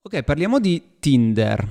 Ok, parliamo di Tinder.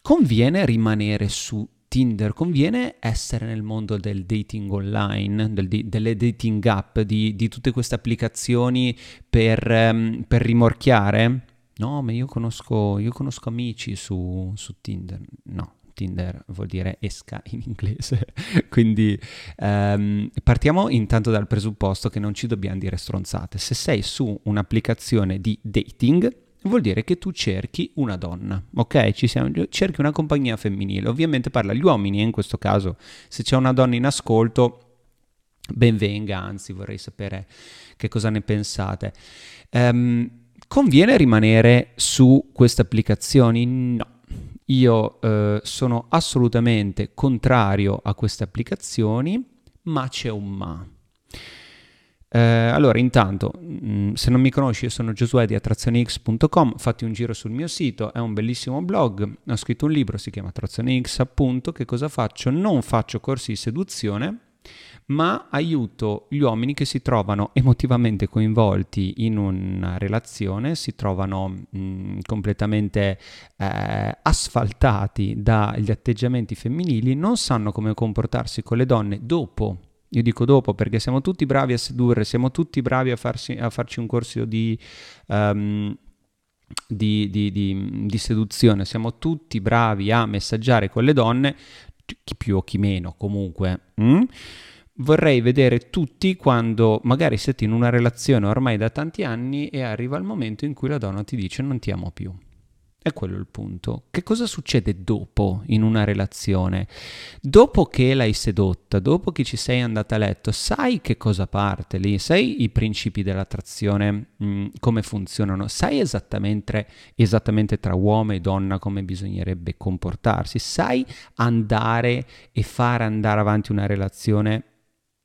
Conviene rimanere su Tinder, conviene essere nel mondo del dating online, del, delle dating app, di, di, tutte queste applicazioni per, um, per, rimorchiare? No, ma io conosco, io conosco amici su, su Tinder. No, Tinder vuol dire esca in inglese. Quindi um, partiamo intanto dal presupposto che non ci dobbiamo dire stronzate. Se sei su un'applicazione di dating, vuol dire che tu cerchi una donna, ok? Ci siamo, cerchi una compagnia femminile. Ovviamente parla agli uomini, eh, in questo caso se c'è una donna in ascolto, ben venga, anzi vorrei sapere che cosa ne pensate. Um, conviene rimanere su queste applicazioni? No. Io eh, sono assolutamente contrario a queste applicazioni, ma c'è un ma. Eh, allora, intanto, mm, se non mi conosci, io sono Giosuè di attrazionix.com, fatti un giro sul mio sito, è un bellissimo blog, ho scritto un libro, si chiama Attrazione X, appunto, che cosa faccio? Non faccio corsi di seduzione, ma aiuto gli uomini che si trovano emotivamente coinvolti in una relazione, si trovano mh, mm, completamente eh, asfaltati dagli atteggiamenti femminili, non sanno come comportarsi con le donne dopo io dico dopo perché siamo tutti bravi a sedurre, siamo tutti bravi a, farsi, a farci un corso di, um, di, di, di, seduzione, siamo tutti bravi a messaggiare con le donne, chi più o chi meno comunque. Mm? Vorrei vedere tutti quando magari siete in una relazione ormai da tanti anni e arriva il momento in cui la donna ti dice non ti amo più. È quello il punto. Che cosa succede dopo in una relazione? Dopo che l'hai sedotta, dopo che ci sei andata a letto, sai che cosa parte lì? Sai i principi dell'attrazione, mh, mm, come funzionano? Sai esattamente, esattamente tra uomo e donna come bisognerebbe comportarsi? Sai andare e fare andare avanti una relazione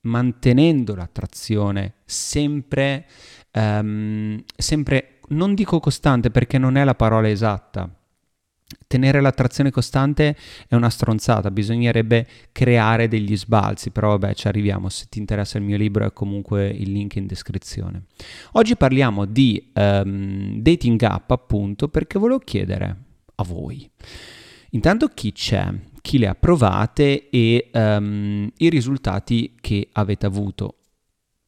mantenendo l'attrazione sempre, um, sempre non dico costante perché non è la parola esatta. Tenere l'attrazione costante è una stronzata, bisognerebbe creare degli sbalzi, però vabbè ci arriviamo, se ti interessa il mio libro è comunque il link in descrizione. Oggi parliamo di um, dating app appunto perché volevo chiedere a voi, intanto chi c'è, chi le ha provate e um, i risultati che avete avuto.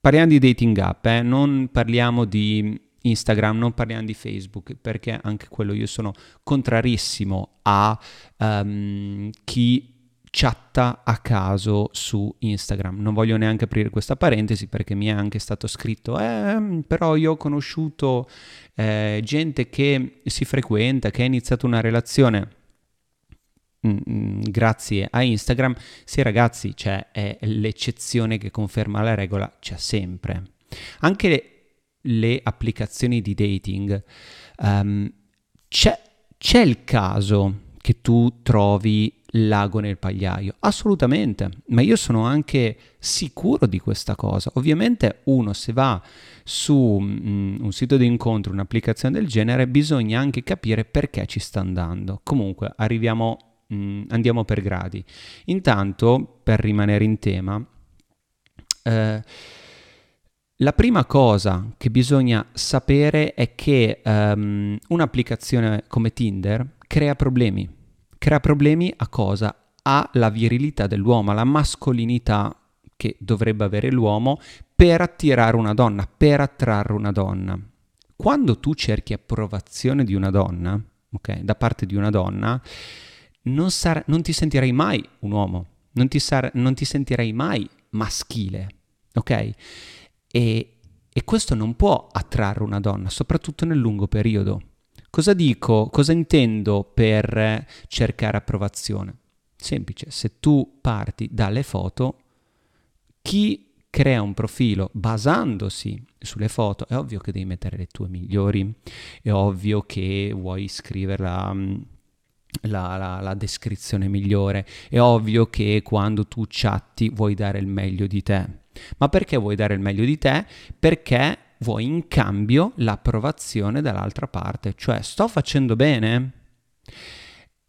Parliamo di dating app, eh? non parliamo di Instagram, non parliamo di Facebook, perché anche quello io sono contrarissimo a um, chi chatta a caso su Instagram. Non voglio neanche aprire questa parentesi perché mi è anche stato scritto, eh, però io ho conosciuto eh, gente che si frequenta, che ha iniziato una relazione mm, mm, grazie a Instagram. Sì ragazzi, cioè, l'eccezione che conferma la regola, c'è sempre. Anche le applicazioni di dating, um, c'è, c'è il caso che tu trovi l'ago nel pagliaio? Assolutamente, ma io sono anche sicuro di questa cosa. Ovviamente uno se va su mm, un sito di incontro, un'applicazione del genere, bisogna anche capire perché ci sta andando. Comunque arriviamo, mm, andiamo per gradi. Intanto, per rimanere in tema, eh, la prima cosa che bisogna sapere è che um, un'applicazione come Tinder crea problemi. Crea problemi a cosa? Alla virilità dell'uomo, alla mascolinità che dovrebbe avere l'uomo per attirare una donna, per attrarre una donna. Quando tu cerchi approvazione di una donna, ok, da parte di una donna, non, sar- non ti sentirai mai un uomo, non ti, sar- non ti sentirai mai maschile, ok? E, e questo non può attrarre una donna, soprattutto nel lungo periodo. Cosa dico? Cosa intendo per cercare approvazione? Semplice, se tu parti dalle foto, chi crea un profilo basandosi sulle foto, è ovvio che devi mettere le tue migliori, è ovvio che vuoi scrivere la, la, la, descrizione migliore, è ovvio che quando tu chatti vuoi dare il meglio di te. Ma perché vuoi dare il meglio di te? Perché vuoi in cambio l'approvazione dall'altra parte, cioè sto facendo bene?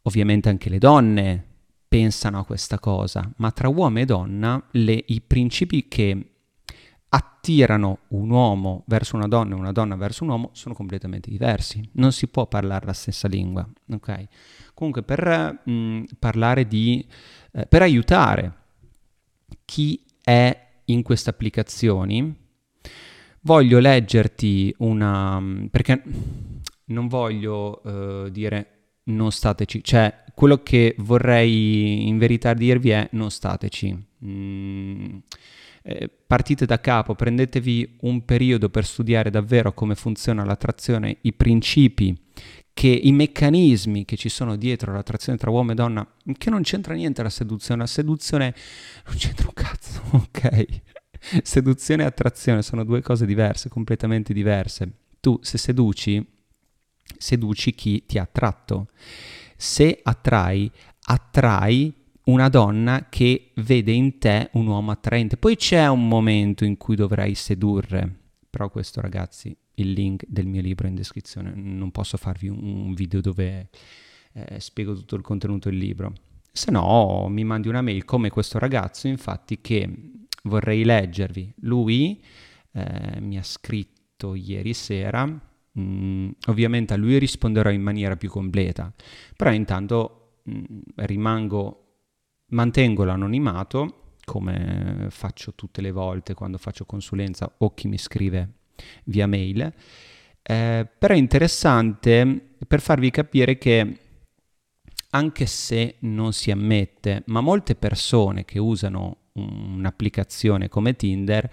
Ovviamente anche le donne pensano a questa cosa, ma tra uomo e donna le, i principi che attirano un uomo verso una donna e una donna verso un uomo sono completamente diversi. Non si può parlare la stessa lingua. Ok? Comunque, per mh, mm, parlare di. Eh, per aiutare chi è in queste applicazioni, voglio leggerti una. Mm, perché non voglio uh, dire non stateci, cioè quello che vorrei in verità dirvi è non stateci. Mm, eh, partite da capo, prendetevi un periodo per studiare davvero come funziona l'attrazione, i principi, che, i meccanismi che ci sono dietro l'attrazione tra uomo e donna, che non c'entra niente la seduzione, la seduzione non c'entra un cazzo, ok? seduzione e attrazione sono due cose diverse, completamente diverse. Tu se seduci, seduci chi ti ha attratto. Se attrai, attrai una donna che vede in te un uomo attraente. Poi c'è un momento in cui dovrai sedurre, però questo ragazzi, il link del mio libro in descrizione, non posso farvi un, video dove eh, spiego tutto il contenuto del libro. Se no mi mandi una mail come questo ragazzo, infatti, che vorrei leggervi. Lui eh, mi ha scritto ieri sera, mm, ovviamente a lui risponderò in maniera più completa, però intanto mm, rimango Mantengo l'anonimato, come faccio tutte le volte quando faccio consulenza o chi mi scrive via mail, eh, però è interessante per farvi capire che anche se non si ammette, ma molte persone che usano un'applicazione come Tinder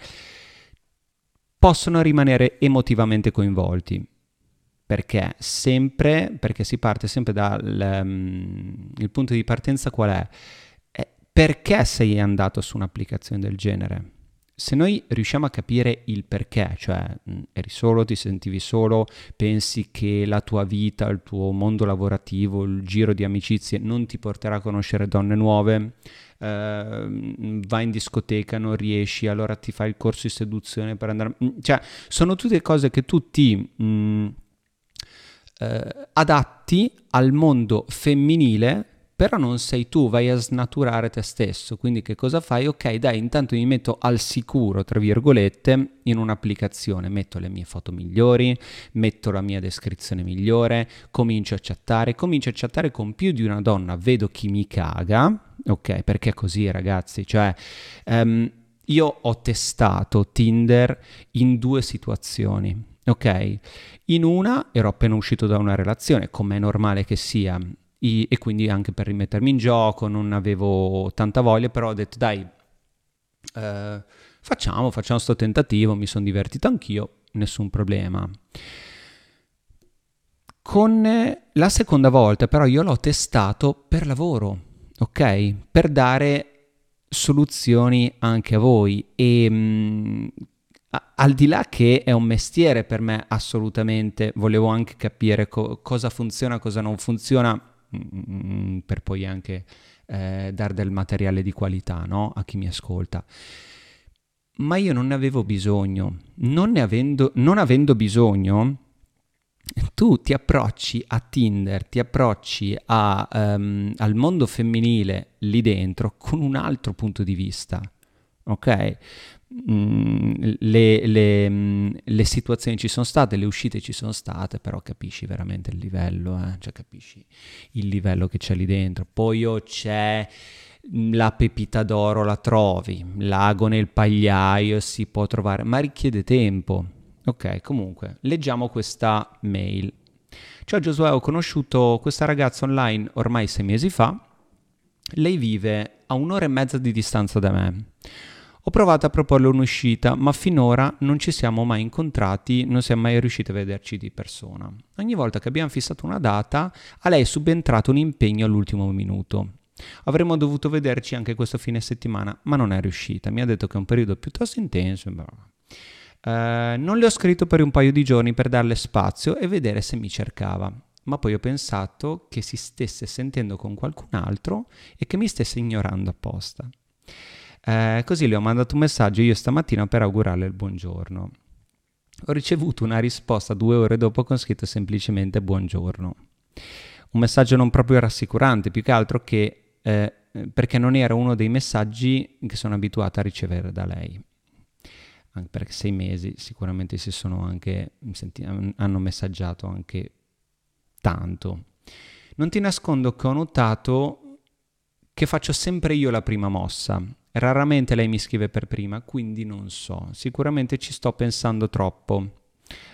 possono rimanere emotivamente coinvolti. Perché sempre, perché si parte sempre dal um, punto di partenza qual è? perché sei andato su un'applicazione del genere. Se noi riusciamo a capire il perché, cioè mm, eri solo, ti sentivi solo, pensi che la tua vita, il tuo mondo lavorativo, il giro di amicizie non ti porterà a conoscere donne nuove, Uh, vai in discoteca, non riesci, allora ti fai il corso di seduzione per andare... Mm, cioè, sono tutte cose che tu ti mh, uh, adatti al mondo femminile però non sei tu, vai a snaturare te stesso. Quindi che cosa fai? Ok, dai, intanto mi metto al sicuro, tra virgolette, in un'applicazione, metto le mie foto migliori, metto la mia descrizione migliore, comincio a chattare, comincio a chattare con più di una donna, vedo chi mi caga, ok, perché così ragazzi, cioè... Um, io ho testato Tinder in due situazioni, ok? In una ero appena uscito da una relazione, come è normale che sia, i, e quindi anche per rimettermi in gioco non avevo tanta voglia, però ho detto dai, eh, facciamo, facciamo sto tentativo, mi sono divertito anch'io, nessun problema. Con la seconda volta però io l'ho testato per lavoro, ok? Per dare soluzioni anche a voi e mh, mm, al di là che è un mestiere per me assolutamente, volevo anche capire co- cosa funziona, cosa non funziona Mm, per poi anche eh, dare del materiale di qualità no? a chi mi ascolta. Ma io non ne avevo bisogno. Non, ne avendo, non avendo bisogno, tu ti approcci a Tinder, ti approcci a, um, al mondo femminile lì dentro con un altro punto di vista. Ok? Mm, le, le, mm, le, situazioni ci sono state, le uscite ci sono state, però capisci veramente il livello, eh? cioè capisci il livello che c'è lì dentro. Poi oh, c'è la pepita d'oro, la trovi, l'ago nel pagliaio si può trovare, ma richiede tempo. Ok, comunque, leggiamo questa mail. Ciao Giosuè, ho conosciuto questa ragazza online ormai sei mesi fa. Lei vive a un'ora e mezza di distanza da me. Ho provato a proporle un'uscita, ma finora non ci siamo mai incontrati, non siamo mai riusciti a vederci di persona. Ogni volta che abbiamo fissato una data, a lei è subentrato un impegno all'ultimo minuto. Avremmo dovuto vederci anche questo fine settimana, ma non è riuscita. Mi ha detto che è un periodo piuttosto intenso. Eh, non le ho scritto per un paio di giorni per darle spazio e vedere se mi cercava. Ma poi ho pensato che si stesse sentendo con qualcun altro e che mi stesse ignorando apposta. Eh, così le ho mandato un messaggio io stamattina per augurarle il buongiorno. Ho ricevuto una risposta due ore dopo con scritto semplicemente buongiorno. Un messaggio non proprio rassicurante, più che altro che eh, perché non era uno dei messaggi che sono abituata a ricevere da lei. Anche perché sei mesi sicuramente si sono anche senti, hanno messaggiato anche tanto. Non ti nascondo che ho notato che faccio sempre io la prima mossa. Raramente lei mi scrive per prima, quindi non so. Sicuramente ci sto pensando troppo.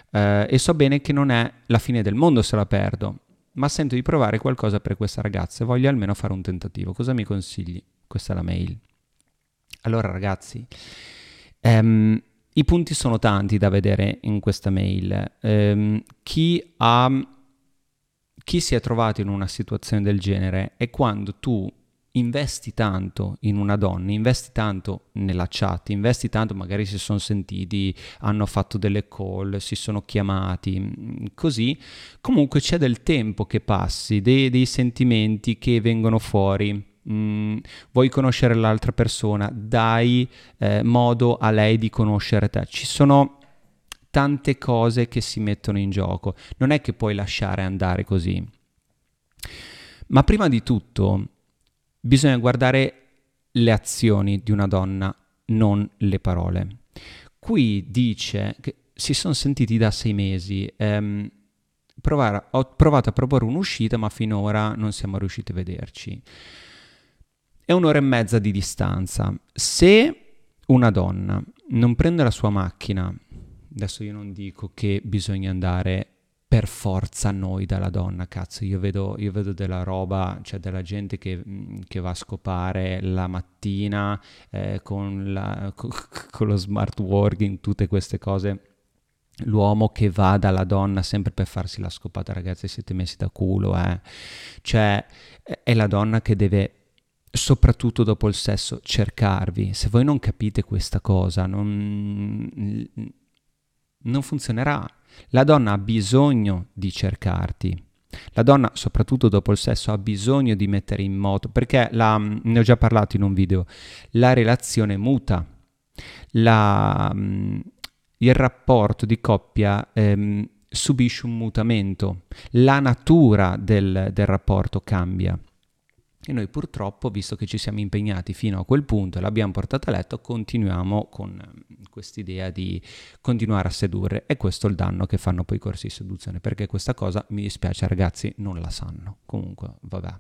Eh, e so bene che non è la fine del mondo se la perdo, ma sento di provare qualcosa per questa ragazza e voglio almeno fare un tentativo. Cosa mi consigli? Questa è la mail. Allora ragazzi, ehm, i punti sono tanti da vedere in questa mail. Ehm, chi, ha, chi si è trovato in una situazione del genere è quando tu investi tanto in una donna, investi tanto nella chat, investi tanto, magari si sono sentiti, hanno fatto delle call, si sono chiamati, mm, così, comunque c'è del tempo che passi, dei, dei sentimenti che vengono fuori. Mm, vuoi conoscere l'altra persona, dai eh, modo a lei di conoscere te. Ci sono tante cose che si mettono in gioco, non è che puoi lasciare andare così. Ma prima di tutto bisogna guardare le azioni di una donna, non le parole. Qui dice che si sono sentiti da sei mesi. Ehm, provare, ho provato a proporre un'uscita, ma finora non siamo riusciti a vederci. È un'ora e mezza di distanza. Se una donna non prende la sua macchina, adesso io non dico che bisogna andare per forza noi dalla donna, cazzo, io vedo, io vedo della roba, cioè della gente che, mm, che va a scopare la mattina eh, con, la, con lo smart working, tutte queste cose l'uomo che va dalla donna sempre per farsi la scopata, ragazzi, siete messi da culo, eh. Cioè, è la donna che deve, soprattutto dopo il sesso, cercarvi. Se voi non capite questa cosa, non, non funzionerà. La donna ha bisogno di cercarti. La donna, soprattutto dopo il sesso, ha bisogno di mettere in moto, perché la, ne ho già parlato in un video, la relazione muta, la, il rapporto di coppia ehm, subisce un mutamento, la natura del, del rapporto cambia. E noi purtroppo, visto che ci siamo impegnati fino a quel punto e l'abbiamo portata a letto, continuiamo con ehm, quest'idea di continuare a sedurre. E questo è il danno che fanno poi i corsi di seduzione, perché questa cosa, mi dispiace ragazzi, non la sanno. Comunque, vabbè.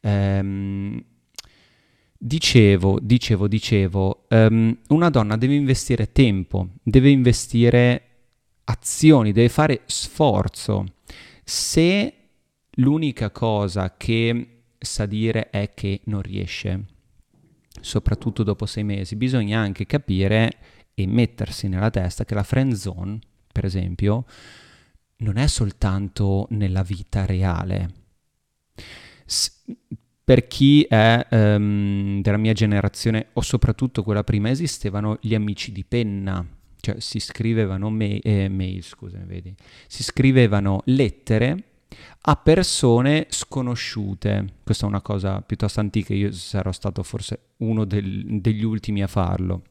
Ehm, dicevo, dicevo, dicevo, um, una donna deve investire tempo, deve investire azioni, deve fare sforzo. Se l'unica cosa che sa dire è che non riesce, soprattutto dopo sei mesi. Bisogna anche capire e mettersi nella testa che la friend zone, per esempio, non è soltanto nella vita reale. S- per chi è um, della mia generazione o soprattutto quella prima esistevano gli amici di penna, cioè si scrivevano mail, eh, mail scusami, vedi, si scrivevano lettere a persone sconosciute. Questa è una cosa piuttosto antica, io sarò stato forse uno del, degli ultimi a farlo.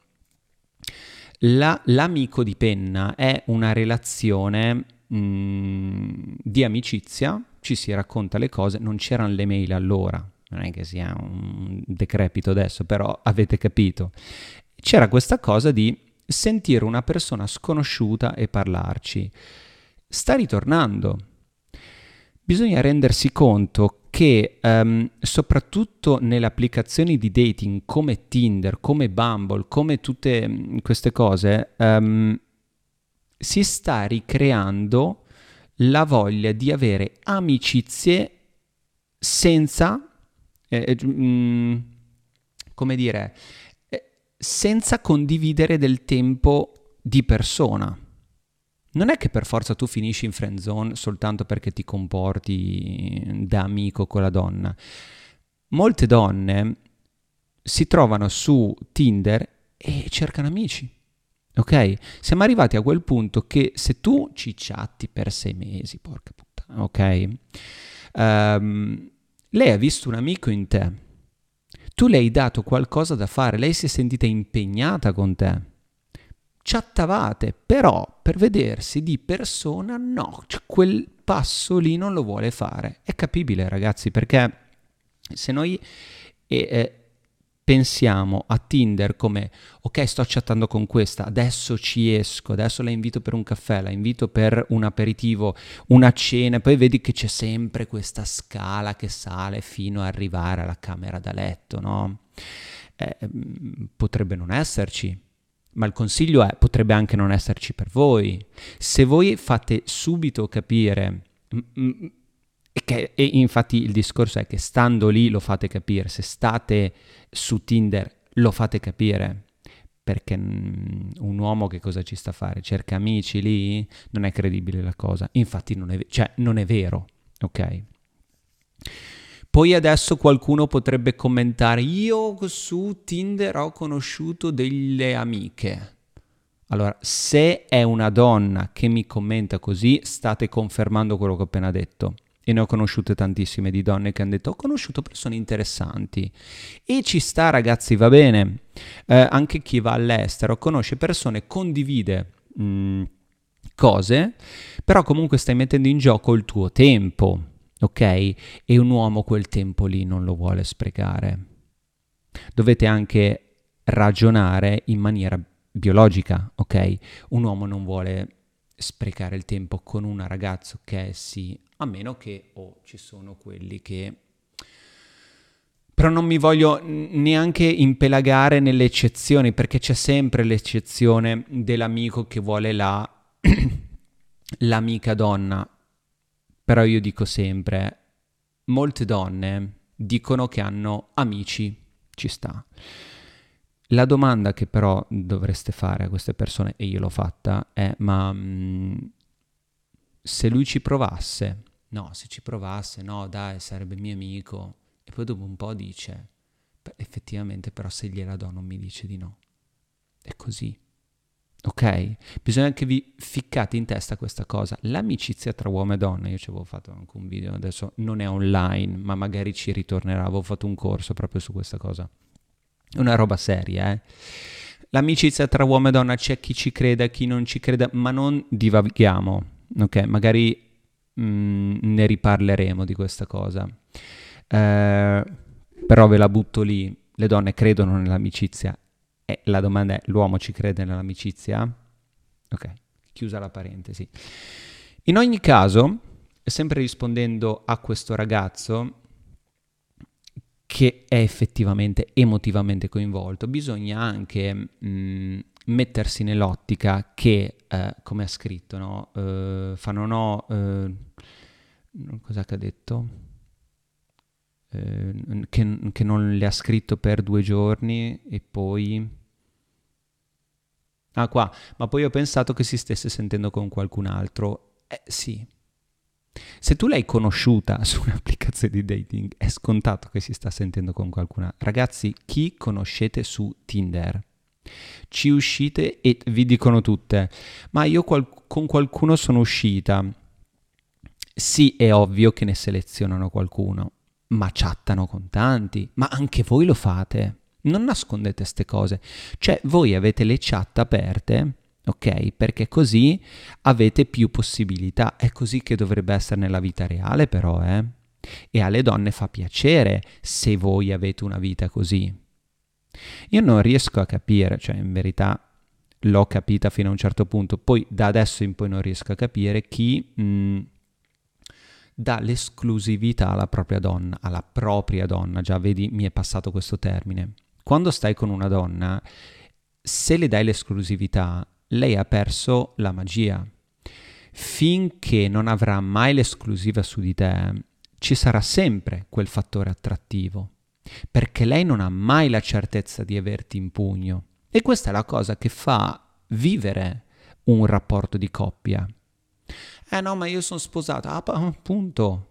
La, l'amico di penna è una relazione mh, mm, di amicizia, ci si racconta le cose, non c'erano le mail allora, non è che sia un decrepito adesso, però avete capito. C'era questa cosa di sentire una persona sconosciuta e parlarci. Sta ritornando, bisogna rendersi conto che um, soprattutto nelle applicazioni di dating come Tinder, come Bumble, come tutte mm, queste cose, um, si sta ricreando la voglia di avere amicizie senza, eh, mh, mm, come dire, eh, senza condividere del tempo di persona non è che per forza tu finisci in friend zone soltanto perché ti comporti da amico con la donna. Molte donne si trovano su Tinder e cercano amici. Ok? Siamo arrivati a quel punto che se tu ci chatti per sei mesi, porca puttana, ok? Um, lei ha visto un amico in te. Tu le hai dato qualcosa da fare, lei si è sentita impegnata con te chattavate, però per vedersi di persona no, cioè quel passo lì non lo vuole fare. È capibile ragazzi perché se noi e eh, pensiamo a Tinder come ok sto chattando con questa, adesso ci esco, adesso la invito per un caffè, la invito per un aperitivo, una cena, poi vedi che c'è sempre questa scala che sale fino ad arrivare alla camera da letto, no? Eh, mm, potrebbe non esserci, ma il consiglio è potrebbe anche non esserci per voi. Se voi fate subito capire mm, mm, che, e infatti il discorso è che stando lì lo fate capire, se state su Tinder lo fate capire, perché mm, un uomo che cosa ci sta a fare? Cerca amici lì? Non è credibile la cosa, infatti non è, cioè, non è vero, ok? Poi adesso qualcuno potrebbe commentare, io su Tinder ho conosciuto delle amiche. Allora, se è una donna che mi commenta così, state confermando quello che ho appena detto. E ne ho conosciute tantissime di donne che hanno detto ho conosciuto persone interessanti. E ci sta ragazzi va bene. Eh, anche chi va all'estero conosce persone condivide mh, mm, cose però comunque stai mettendo in gioco il tuo tempo ok? E un uomo quel tempo lì non lo vuole sprecare. Dovete anche ragionare in maniera biologica ok? Un uomo non vuole sprecare il tempo con una ragazza che sì a meno che oh, ci sono quelli che... Però non mi voglio neanche impelagare nelle eccezioni, perché c'è sempre l'eccezione dell'amico che vuole la... l'amica donna. Però io dico sempre, molte donne dicono che hanno amici, ci sta. La domanda che però dovreste fare a queste persone, e io l'ho fatta, è ma mm, se lui ci provasse, no, se ci provasse, no, dai, sarebbe mio amico. E poi dopo un po' dice, effettivamente però se gliela do non mi dice di no. È così. Ok? Bisogna che vi ficcate in testa questa cosa. L'amicizia tra uomo e donna, io ci avevo fatto anche un video, adesso non è online, ma magari ci ritornerà. Avevo fatto un corso proprio su questa cosa. È una roba seria, eh? L'amicizia tra uomo e donna c'è chi ci creda, chi non ci creda, ma non divaghiamo, ok? Magari Mm, ne riparleremo di questa cosa. Eh, però ve la butto lì, le donne credono nell'amicizia e la domanda è, l'uomo ci crede nell'amicizia? Ok, chiusa la parentesi. In ogni caso, sempre rispondendo a questo ragazzo, che è effettivamente emotivamente coinvolto, bisogna anche mh, mm, mettersi nell'ottica che, eh, come ha scritto, no? Uh, fanno no, uh, cos'è che ha detto? Uh, che, che, non le ha scritto per due giorni e poi... Ah qua, ma poi ho pensato che si stesse sentendo con qualcun altro. Eh sì. Se tu l'hai conosciuta su un'applicazione di dating, è scontato che si sta sentendo con qualcun altro. Ragazzi, chi conoscete su Tinder? Ci uscite e vi dicono tutte, ma io qual- con qualcuno sono uscita. Sì, è ovvio che ne selezionano qualcuno, ma chattano con tanti, ma anche voi lo fate. Non nascondete queste cose. Cioè, voi avete le chat aperte, ok? Perché così avete più possibilità. È così che dovrebbe essere nella vita reale, però, eh? E alle donne fa piacere se voi avete una vita così. Io non riesco a capire, cioè in verità l'ho capita fino a un certo punto, poi da adesso in poi non riesco a capire chi mh, mm, dà l'esclusività alla propria donna, alla propria donna, già vedi mi è passato questo termine. Quando stai con una donna, se le dai l'esclusività, lei ha perso la magia. Finché non avrà mai l'esclusiva su di te, ci sarà sempre quel fattore attrattivo perché lei non ha mai la certezza di averti in pugno. E questa è la cosa che fa vivere un rapporto di coppia. Eh no, ma io sono sposata, ah, appunto.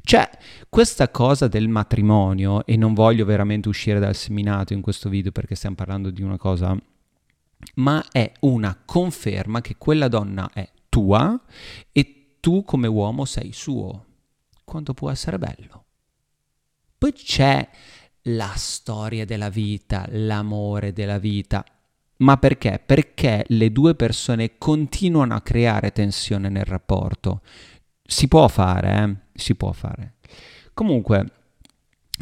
Cioè, questa cosa del matrimonio, e non voglio veramente uscire dal seminato in questo video perché stiamo parlando di una cosa, ma è una conferma che quella donna è tua e tu come uomo sei suo. Quanto può essere bello. Poi c'è la storia della vita, l'amore della vita. Ma perché? Perché le due persone continuano a creare tensione nel rapporto. Si può fare, eh? Si può fare. Comunque,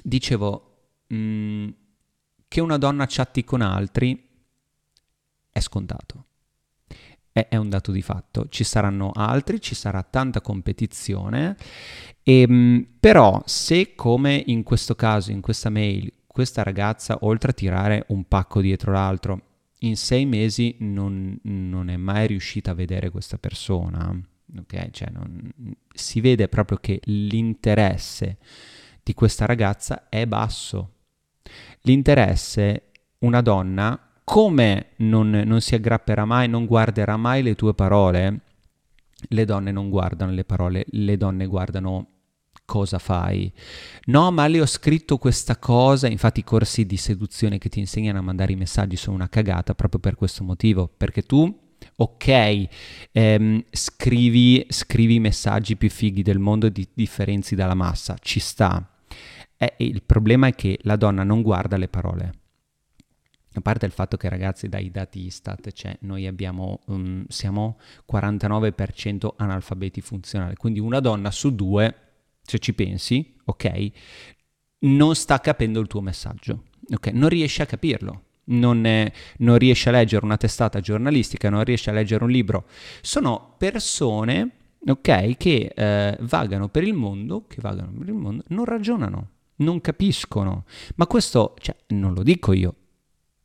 dicevo, mh, mm, che una donna chatti con altri è scontato. È, è, un dato di fatto. Ci saranno altri, ci sarà tanta competizione, e, ehm, però se come in questo caso, in questa mail, questa ragazza, oltre a tirare un pacco dietro l'altro, in sei mesi non, non è mai riuscita a vedere questa persona, ok? Cioè non, si vede proprio che l'interesse di questa ragazza è basso. L'interesse, una donna, come non, non si aggrapperà mai, non guarderà mai le tue parole, le donne non guardano le parole, le donne guardano cosa fai. No, ma le ho scritto questa cosa, infatti i corsi di seduzione che ti insegnano a mandare i messaggi sono una cagata proprio per questo motivo, perché tu ok, ehm, scrivi, scrivi i messaggi più fighi del mondo e ti differenzi dalla massa, ci sta. Eh, il problema è che la donna non guarda le parole. A parte il fatto che ragazzi dai dati Istat, cioè noi abbiamo, um, siamo 49% analfabeti funzionali, quindi una donna su due, se ci pensi, ok, non sta capendo il tuo messaggio, ok, non riesce a capirlo. Non, è, non riesce a leggere una testata giornalistica, non riesce a leggere un libro. Sono persone, ok, che eh, vagano per il mondo, che vagano per il mondo, non ragionano, non capiscono. Ma questo, cioè, non lo dico io,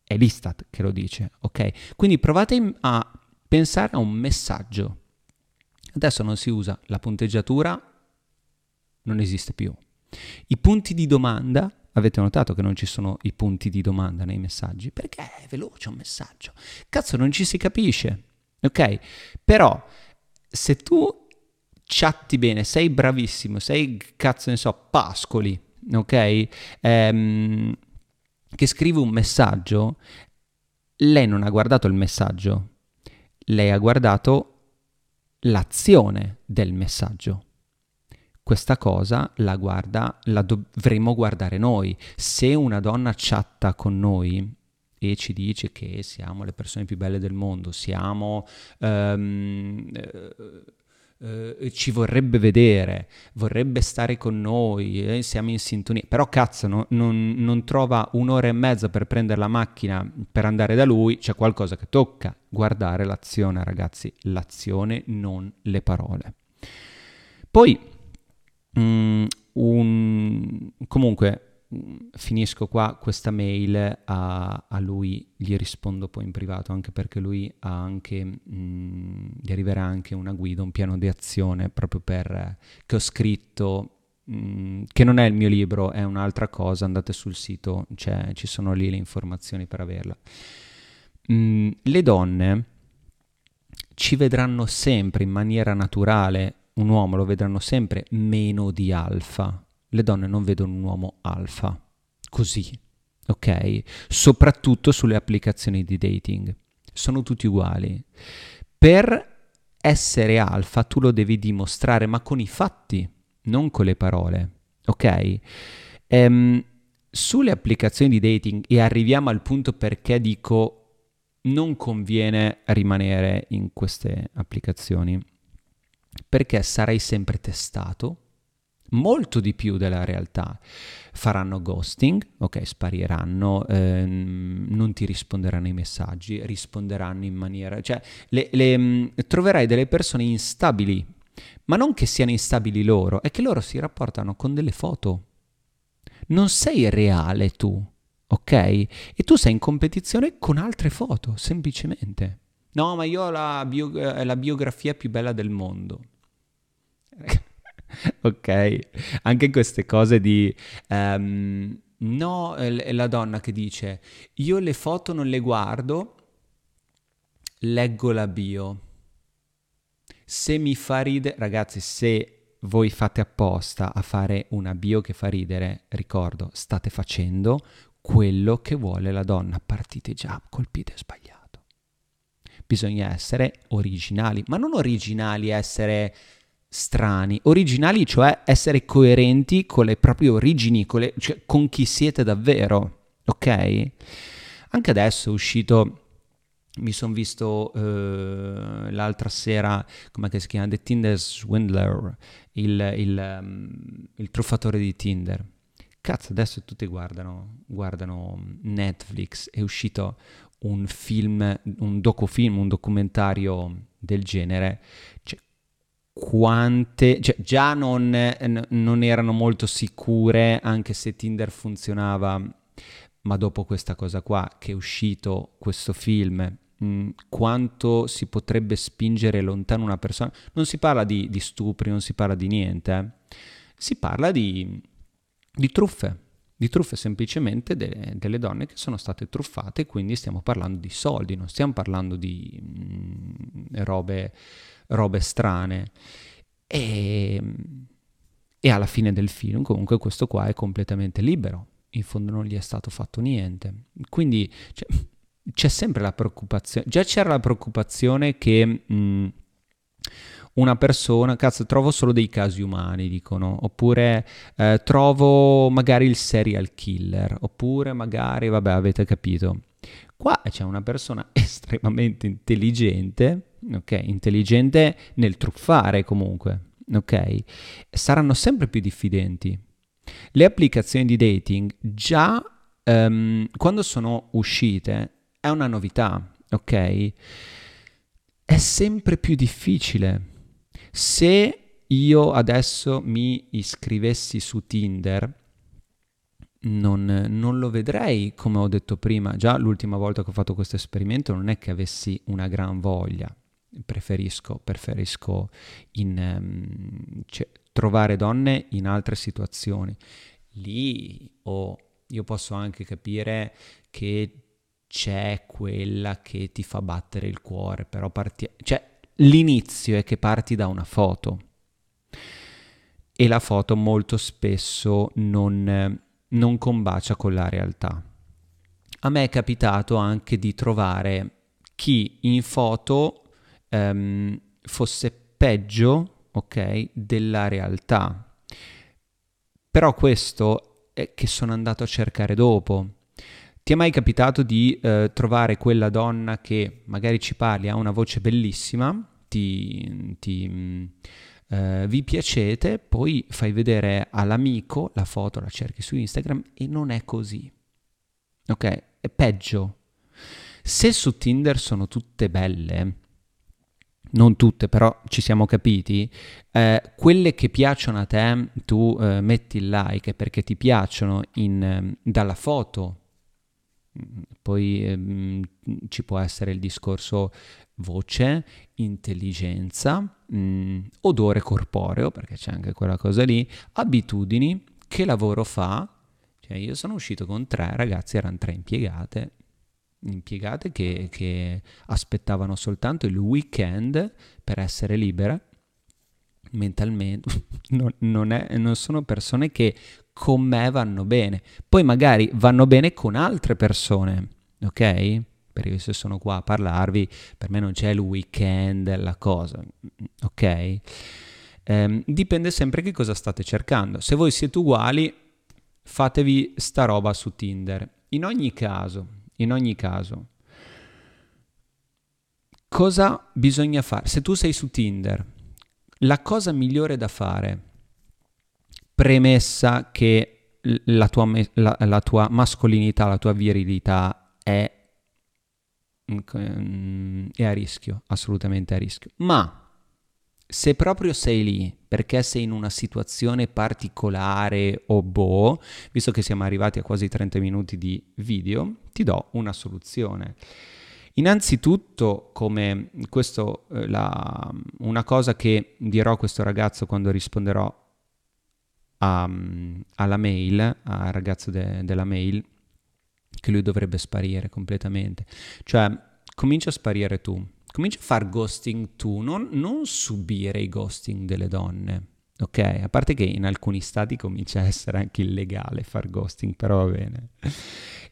è l'Istat che lo dice, ok? Quindi provate a pensare a un messaggio. Adesso non si usa la punteggiatura, non esiste più. I punti di domanda, avete notato che non ci sono i punti di domanda nei messaggi? Perché è veloce un messaggio. Cazzo, non ci si capisce, ok? Però se tu chatti bene, sei bravissimo, sei cazzo ne so, pascoli, ok? Ehm, che scrive un messaggio, lei non ha guardato il messaggio, lei ha guardato l'azione del messaggio. Questa cosa la, guarda, la dovremmo guardare noi. Se una donna chatta con noi e ci dice che siamo le persone più belle del mondo, siamo um, eh, ci vorrebbe vedere, vorrebbe stare con noi, eh, siamo in sintonia, però cazzo no, non, non, trova un'ora e mezza per prendere la macchina per andare da lui, c'è qualcosa che tocca guardare l'azione ragazzi, l'azione non le parole. Poi, um, un, comunque, finisco qua questa mail a, a, lui, gli rispondo poi in privato anche perché lui ha anche, mh, gli arriverà anche una guida, un piano di azione proprio per, che ho scritto, mh, che non è il mio libro, è un'altra cosa, andate sul sito, cioè, ci sono lì le informazioni per averla. Mh, le donne ci vedranno sempre in maniera naturale, un uomo lo vedranno sempre meno di alfa, le donne non vedono un uomo alfa così, ok? Soprattutto sulle applicazioni di dating. Sono tutti uguali. Per essere alfa tu lo devi dimostrare, ma con i fatti, non con le parole, ok? Ehm, sulle applicazioni di dating, e arriviamo al punto perché dico non conviene rimanere in queste applicazioni, perché sarai sempre testato, molto di più della realtà. Faranno ghosting, ok, spariranno, ehm, non ti risponderanno i messaggi, risponderanno in maniera... cioè le, le, mm, troverai delle persone instabili, ma non che siano instabili loro, è che loro si rapportano con delle foto. Non sei reale tu, ok? E tu sei in competizione con altre foto, semplicemente. No, ma io ho la, bio- eh, la biografia più bella del mondo. ok? Anche queste cose di... Um, no, è la donna che dice, io le foto non le guardo, leggo la bio. Se mi fa ridere, ragazzi, se voi fate apposta a fare una bio che fa ridere, ricordo, state facendo quello che vuole la donna, partite già col piede sbagliato. Bisogna essere originali, ma non originali essere strani, originali, cioè essere coerenti con le proprie origini, con, le, cioè con chi siete davvero, ok? Anche adesso è uscito, mi sono visto uh, l'altra sera, come si chiama, The Tinder Swindler, il, il, um, il truffatore di Tinder. cazzo, adesso tutti guardano, guardano Netflix, è uscito un film, un docufilm, un documentario del genere, cioè, quante, cioè, già non, non erano molto sicure, anche se Tinder funzionava, ma dopo questa cosa qua, che è uscito questo film, mm, quanto si potrebbe spingere lontano una persona. Non si parla di, di stupri, non si parla di niente, eh. si parla di, di truffe di truffe semplicemente de- delle donne che sono state truffate, quindi stiamo parlando di soldi, non stiamo parlando di mh, mm, robe, robe, strane. E, e alla fine del film comunque questo qua è completamente libero, in fondo non gli è stato fatto niente. Quindi cioè, c'è sempre la preoccupazione, già c'era la preoccupazione che... Mh, mm, una persona, cazzo, trovo solo dei casi umani, dicono, oppure eh, trovo magari il serial killer, oppure magari, vabbè, avete capito. Qua c'è una persona estremamente intelligente, ok? Intelligente nel truffare comunque, ok? Saranno sempre più diffidenti. Le applicazioni di dating già um, quando sono uscite è una novità, ok? È sempre più difficile se io adesso mi iscrivessi su Tinder, non, non, lo vedrei come ho detto prima. Già l'ultima volta che ho fatto questo esperimento non è che avessi una gran voglia. Preferisco, preferisco in, um, cioè, trovare donne in altre situazioni. Lì oh, io posso anche capire che c'è quella che ti fa battere il cuore, però parti- cioè, L'inizio è che parti da una foto e la foto molto spesso non, non combacia con la realtà. A me è capitato anche di trovare chi in foto um, fosse peggio, ok, della realtà. Però questo è che sono andato a cercare dopo. Ti è mai capitato di eh, trovare quella donna che magari ci parli, ha una voce bellissima, ti, ti eh, vi piacete, poi fai vedere all'amico la foto, la cerchi su Instagram e non è così. Ok? È peggio. Se su Tinder sono tutte belle, non tutte, però ci siamo capiti, eh, quelle che piacciono a te, tu eh, metti il like perché ti piacciono in, eh, dalla foto poi ehm, ci può essere il discorso voce, intelligenza, mh, mm, odore corporeo, perché c'è anche quella cosa lì, abitudini, che lavoro fa. Cioè io sono uscito con tre ragazzi, erano tre impiegate, impiegate che, che aspettavano soltanto il weekend per essere libere mentalmente, non, non, è, non, sono persone che con me vanno bene. Poi magari vanno bene con altre persone, ok? Perché se sono qua a parlarvi, per me non c'è il weekend, la cosa, ok? Ehm, dipende sempre che cosa state cercando. Se voi siete uguali, fatevi sta roba su Tinder. In ogni caso, in ogni caso, cosa bisogna fare? Se tu sei su Tinder, la cosa migliore da fare premessa che la tua, la, la tua mascolinità, la tua virilità è, mm, è a rischio, assolutamente a rischio. Ma se proprio sei lì perché sei in una situazione particolare o boh, visto che siamo arrivati a quasi 30 minuti di video, ti do una soluzione. Innanzitutto, come questo, eh, la, una cosa che dirò a questo ragazzo quando risponderò a, alla mail, al ragazzo de, della mail, che lui dovrebbe sparire completamente. Cioè, comincia a sparire tu, comincia a fare ghosting tu, non, non subire i ghosting delle donne. Ok, a parte che in alcuni stati comincia a essere anche illegale far ghosting, però va bene.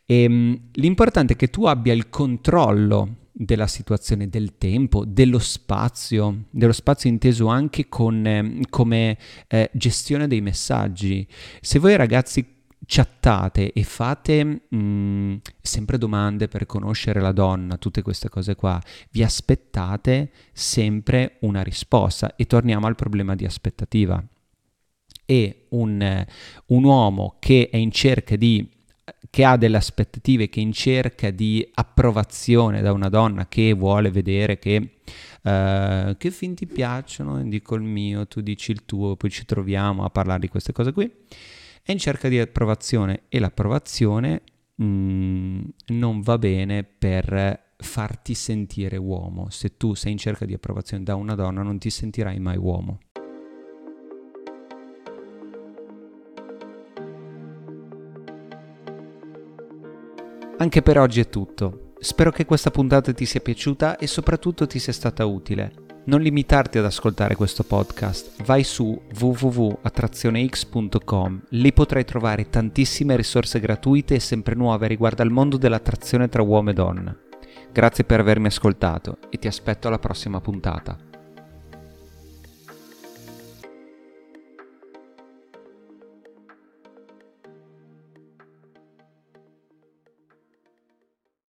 E, ehm, l'importante è che tu abbia il controllo della situazione, del tempo, dello spazio, dello spazio inteso anche con, eh, come eh, gestione dei messaggi. Se voi ragazzi chattate e fate mh, mm, sempre domande per conoscere la donna, tutte queste cose qua, vi aspettate sempre una risposta e torniamo al problema di aspettativa. e un, un uomo che è in cerca di che ha delle aspettative, che in cerca di approvazione da una donna che vuole vedere che, uh, che film ti piacciono, dico il mio, tu dici il tuo, poi ci troviamo a parlare di queste cose qui, è in cerca di approvazione e l'approvazione mh, mm, non va bene per farti sentire uomo. Se tu sei in cerca di approvazione da una donna non ti sentirai mai uomo. Anche per oggi è tutto. Spero che questa puntata ti sia piaciuta e soprattutto ti sia stata utile. Non limitarti ad ascoltare questo podcast, vai su www.attrazionex.com, lì potrai trovare tantissime risorse gratuite e sempre nuove riguardo al mondo dell'attrazione tra uomo e donna. Grazie per avermi ascoltato e ti aspetto alla prossima puntata.